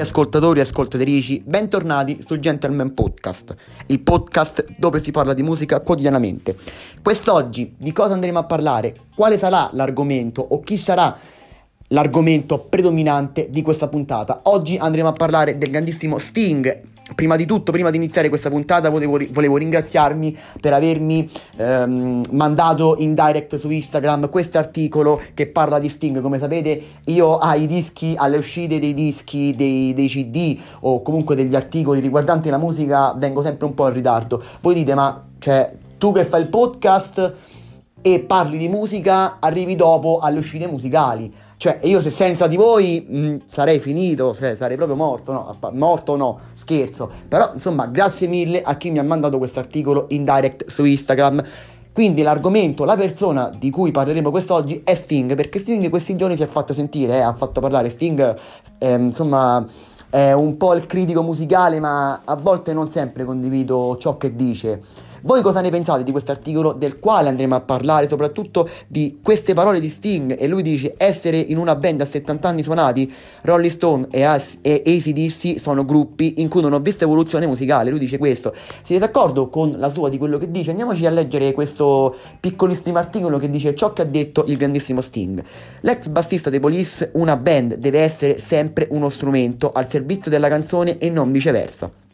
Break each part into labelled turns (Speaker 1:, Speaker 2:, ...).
Speaker 1: Ascoltatori e ascoltatrici, bentornati sul Gentleman Podcast, il podcast dove si parla di musica quotidianamente. Quest'oggi di cosa andremo a parlare? Quale sarà l'argomento o chi sarà l'argomento predominante di questa puntata? Oggi andremo a parlare del grandissimo Sting, Prima di tutto, prima di iniziare questa puntata, volevo, volevo ringraziarmi per avermi ehm, mandato in direct su Instagram questo articolo che parla di Sting. Come sapete, io ai dischi, alle uscite dei dischi, dei, dei CD o comunque degli articoli riguardanti la musica, vengo sempre un po' in ritardo. Voi dite, ma cioè, tu che fai il podcast e parli di musica, arrivi dopo alle uscite musicali. Cioè, io se senza di voi mh, mm, sarei finito, cioè sarei proprio morto, no? Morto no, scherzo. Però, insomma, grazie mille a chi mi ha mandato questo articolo in direct su Instagram. Quindi l'argomento, la persona di cui parleremo quest'oggi è Sting, perché Sting questi giorni si è fatto sentire, eh, ha fatto parlare Sting, eh, insomma, è un po' il critico musicale, ma a volte non sempre condivido ciò che dice. Voi cosa ne pensate di questo articolo del quale andremo a parlare, soprattutto di queste parole di Sting? E lui dice essere in una band a 70 anni suonati, Rolling Stone e, As- e ACDC sono gruppi in cui non ho visto evoluzione musicale. Lui dice questo. Siete d'accordo con la sua di quello che dice? Andiamoci a leggere questo piccolissimo articolo che dice ciò che ha detto il grandissimo Sting. L'ex bassista dei Police, una band deve essere sempre uno strumento al servizio della canzone e non viceversa.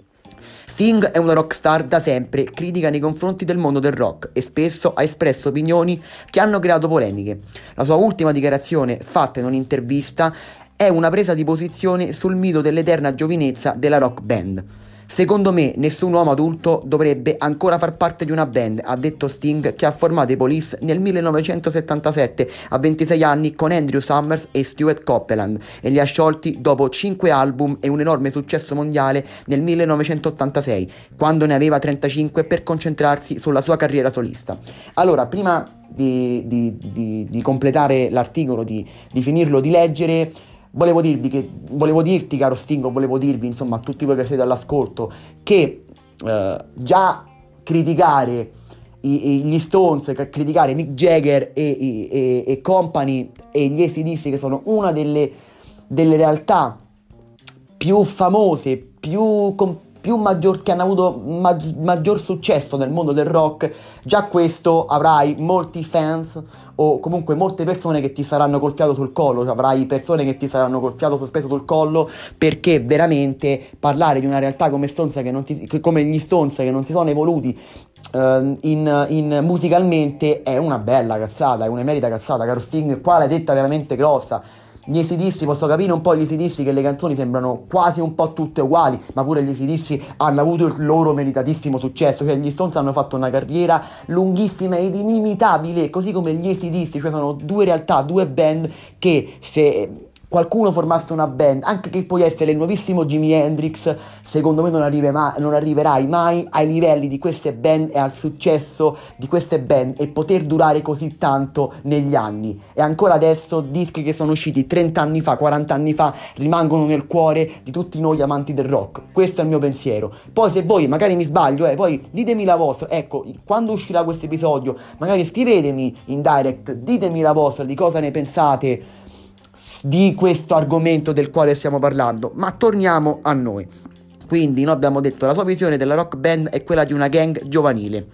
Speaker 1: Sting è una rockstar da sempre, critica nei confronti del mondo del rock e spesso ha espresso opinioni che hanno creato polemiche. La sua ultima dichiarazione, fatta in un'intervista, è una presa di posizione sul mito dell'eterna giovinezza della rock band. Secondo me nessun uomo adulto dovrebbe ancora far parte di una band, ha detto Sting che ha formato i Police nel 1977 a 26 anni con Andrew Summers e Stuart Copeland e li ha sciolti dopo 5 album e un enorme successo mondiale nel 1986, quando ne aveva 35 per concentrarsi sulla sua carriera solista. Allora, prima di, di, di, di completare l'articolo, di finirlo di leggere, volevo dirvi che, volevo dirti, caro Stingo, volevo dirvi, insomma, a tutti voi che siete all'ascolto, che eh, già criticare i, i, gli Stones, criticare Mick Jagger e, e, e company e gli ACDC, che sono una delle, delle realtà più famose, più, com- più maggior, che hanno avuto ma- maggior successo nel mondo del rock, già questo avrai molti fans o comunque molte persone che ti saranno col fiato sul collo, cioè avrai persone che ti saranno col fiato sospeso sul collo perché veramente parlare di una realtà come, Stones che non si, come gli Stones che non si sono evoluti uh, in, in, musicalmente è una bella cazzata, è un'emerita cazzata, caro Sting, qua l'hai detta veramente grossa gli ACDC, posso capire un po' gli ACDC che le canzoni sembrano quasi un po' tutte uguali, ma pure gli ACDC hanno avuto il loro meritatissimo successo, cioè gli Stones hanno fatto una carriera lunghissima ed inimitabile, così come gli ACDC, cioè sono due realtà, due band che se qualcuno formasse una band, anche che puoi essere il nuovissimo Jimi Hendrix, secondo me non, mai, non, arriverai mai ai livelli di queste band e al successo di queste band e poter durare così tanto negli anni. E ancora adesso dischi che sono usciti 30 anni fa, 40 anni fa, rimangono nel cuore di tutti noi amanti del rock. Questo è il mio pensiero. Poi se voi, magari mi sbaglio, eh, poi ditemi la vostra. Ecco, quando uscirà questo episodio, magari scrivetemi in direct, ditemi la vostra di cosa ne pensate di questo argomento del quale stiamo parlando, ma torniamo a noi. Quindi noi abbiamo detto la sua visione della rock band è quella di una gang giovanile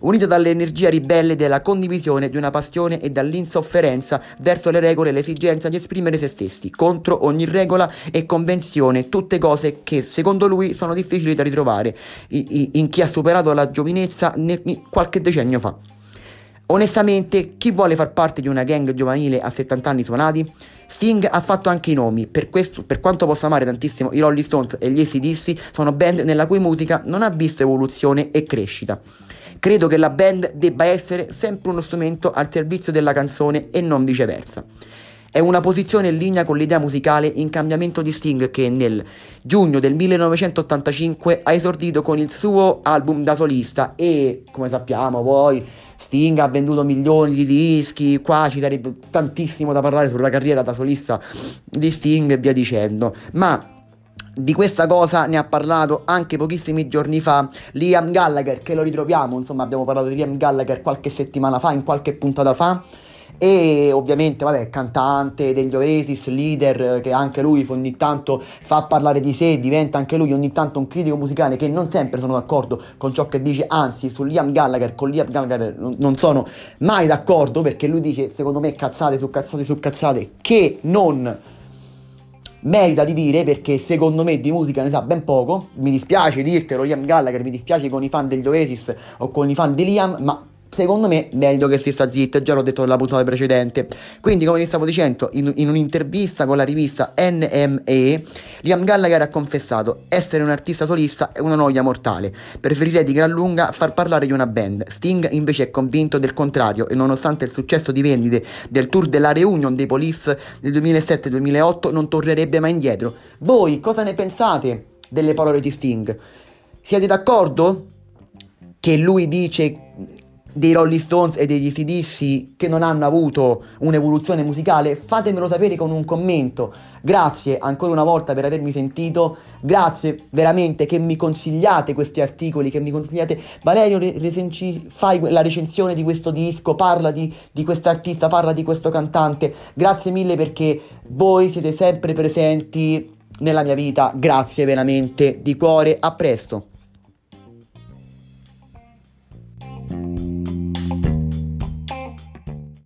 Speaker 1: unita dall'energia ribelle della condivisione di una passione e dall'insofferenza verso le regole e l'esigenza di esprimere se stessi, contro ogni regola e convenzione, tutte cose che secondo lui sono difficili da ritrovare in chi ha superato la giovinezza qualche decennio fa. Onestamente, chi vuole far parte di una gang giovanile a 70 anni suonati? Sting ha fatto anche i nomi, per, questo, per quanto possa amare tantissimo i Rolling Stones e gli ACDC, sono band nella cui musica non ha visto evoluzione e crescita. Credo che la band debba essere sempre uno strumento al servizio della canzone e non viceversa. È una posizione in linea con l'idea musicale in cambiamento di Sting che nel giugno del 1985 ha esordito con il suo album da solista e, come sappiamo poi, Sting ha venduto milioni di dischi, qua ci sarebbe tantissimo da parlare sulla carriera da solista di Sting e via dicendo. Ma di questa cosa ne ha parlato anche pochissimi giorni fa Liam Gallagher, che lo ritroviamo, insomma abbiamo parlato di Liam Gallagher qualche settimana fa, in qualche puntata fa e ovviamente vabbè cantante degli Oasis, leader che anche lui ogni tanto fa parlare di sé, diventa anche lui ogni tanto un critico musicale che non sempre sono d'accordo con ciò che dice, anzi su Liam Gallagher, con Liam Gallagher non sono mai d'accordo perché lui dice secondo me cazzate su cazzate su cazzate che non merita di dire perché secondo me di musica ne sa ben poco. Mi dispiace dirtelo, Liam Gallagher, mi dispiace con i fan degli Oasis o con i fan di Liam, ma secondo me meglio che si sta zitto, già l'ho detto nella puntata precedente. Quindi, come vi stavo dicendo, in, in, un'intervista con la rivista NME, Liam Gallagher ha confessato essere un artista solista è una noia mortale. Preferirei di gran lunga far parlare di una band. Sting invece è convinto del contrario e nonostante il successo di vendite del tour della reunion dei Police del 2007-2008 non tornerebbe mai indietro. Voi cosa ne pensate delle parole di Sting? Siete d'accordo? Che lui dice dei Rolling Stones e degli CDC che non hanno avuto un'evoluzione musicale, fatemelo sapere con un commento. Grazie ancora una volta per avermi sentito, grazie veramente che mi consigliate questi articoli, che mi consigliate Valerio, recenci, fai la recensione di questo disco, parla di, di quest'artista, parla di questo cantante. Grazie mille perché voi siete sempre presenti nella mia vita, grazie veramente di cuore, a presto.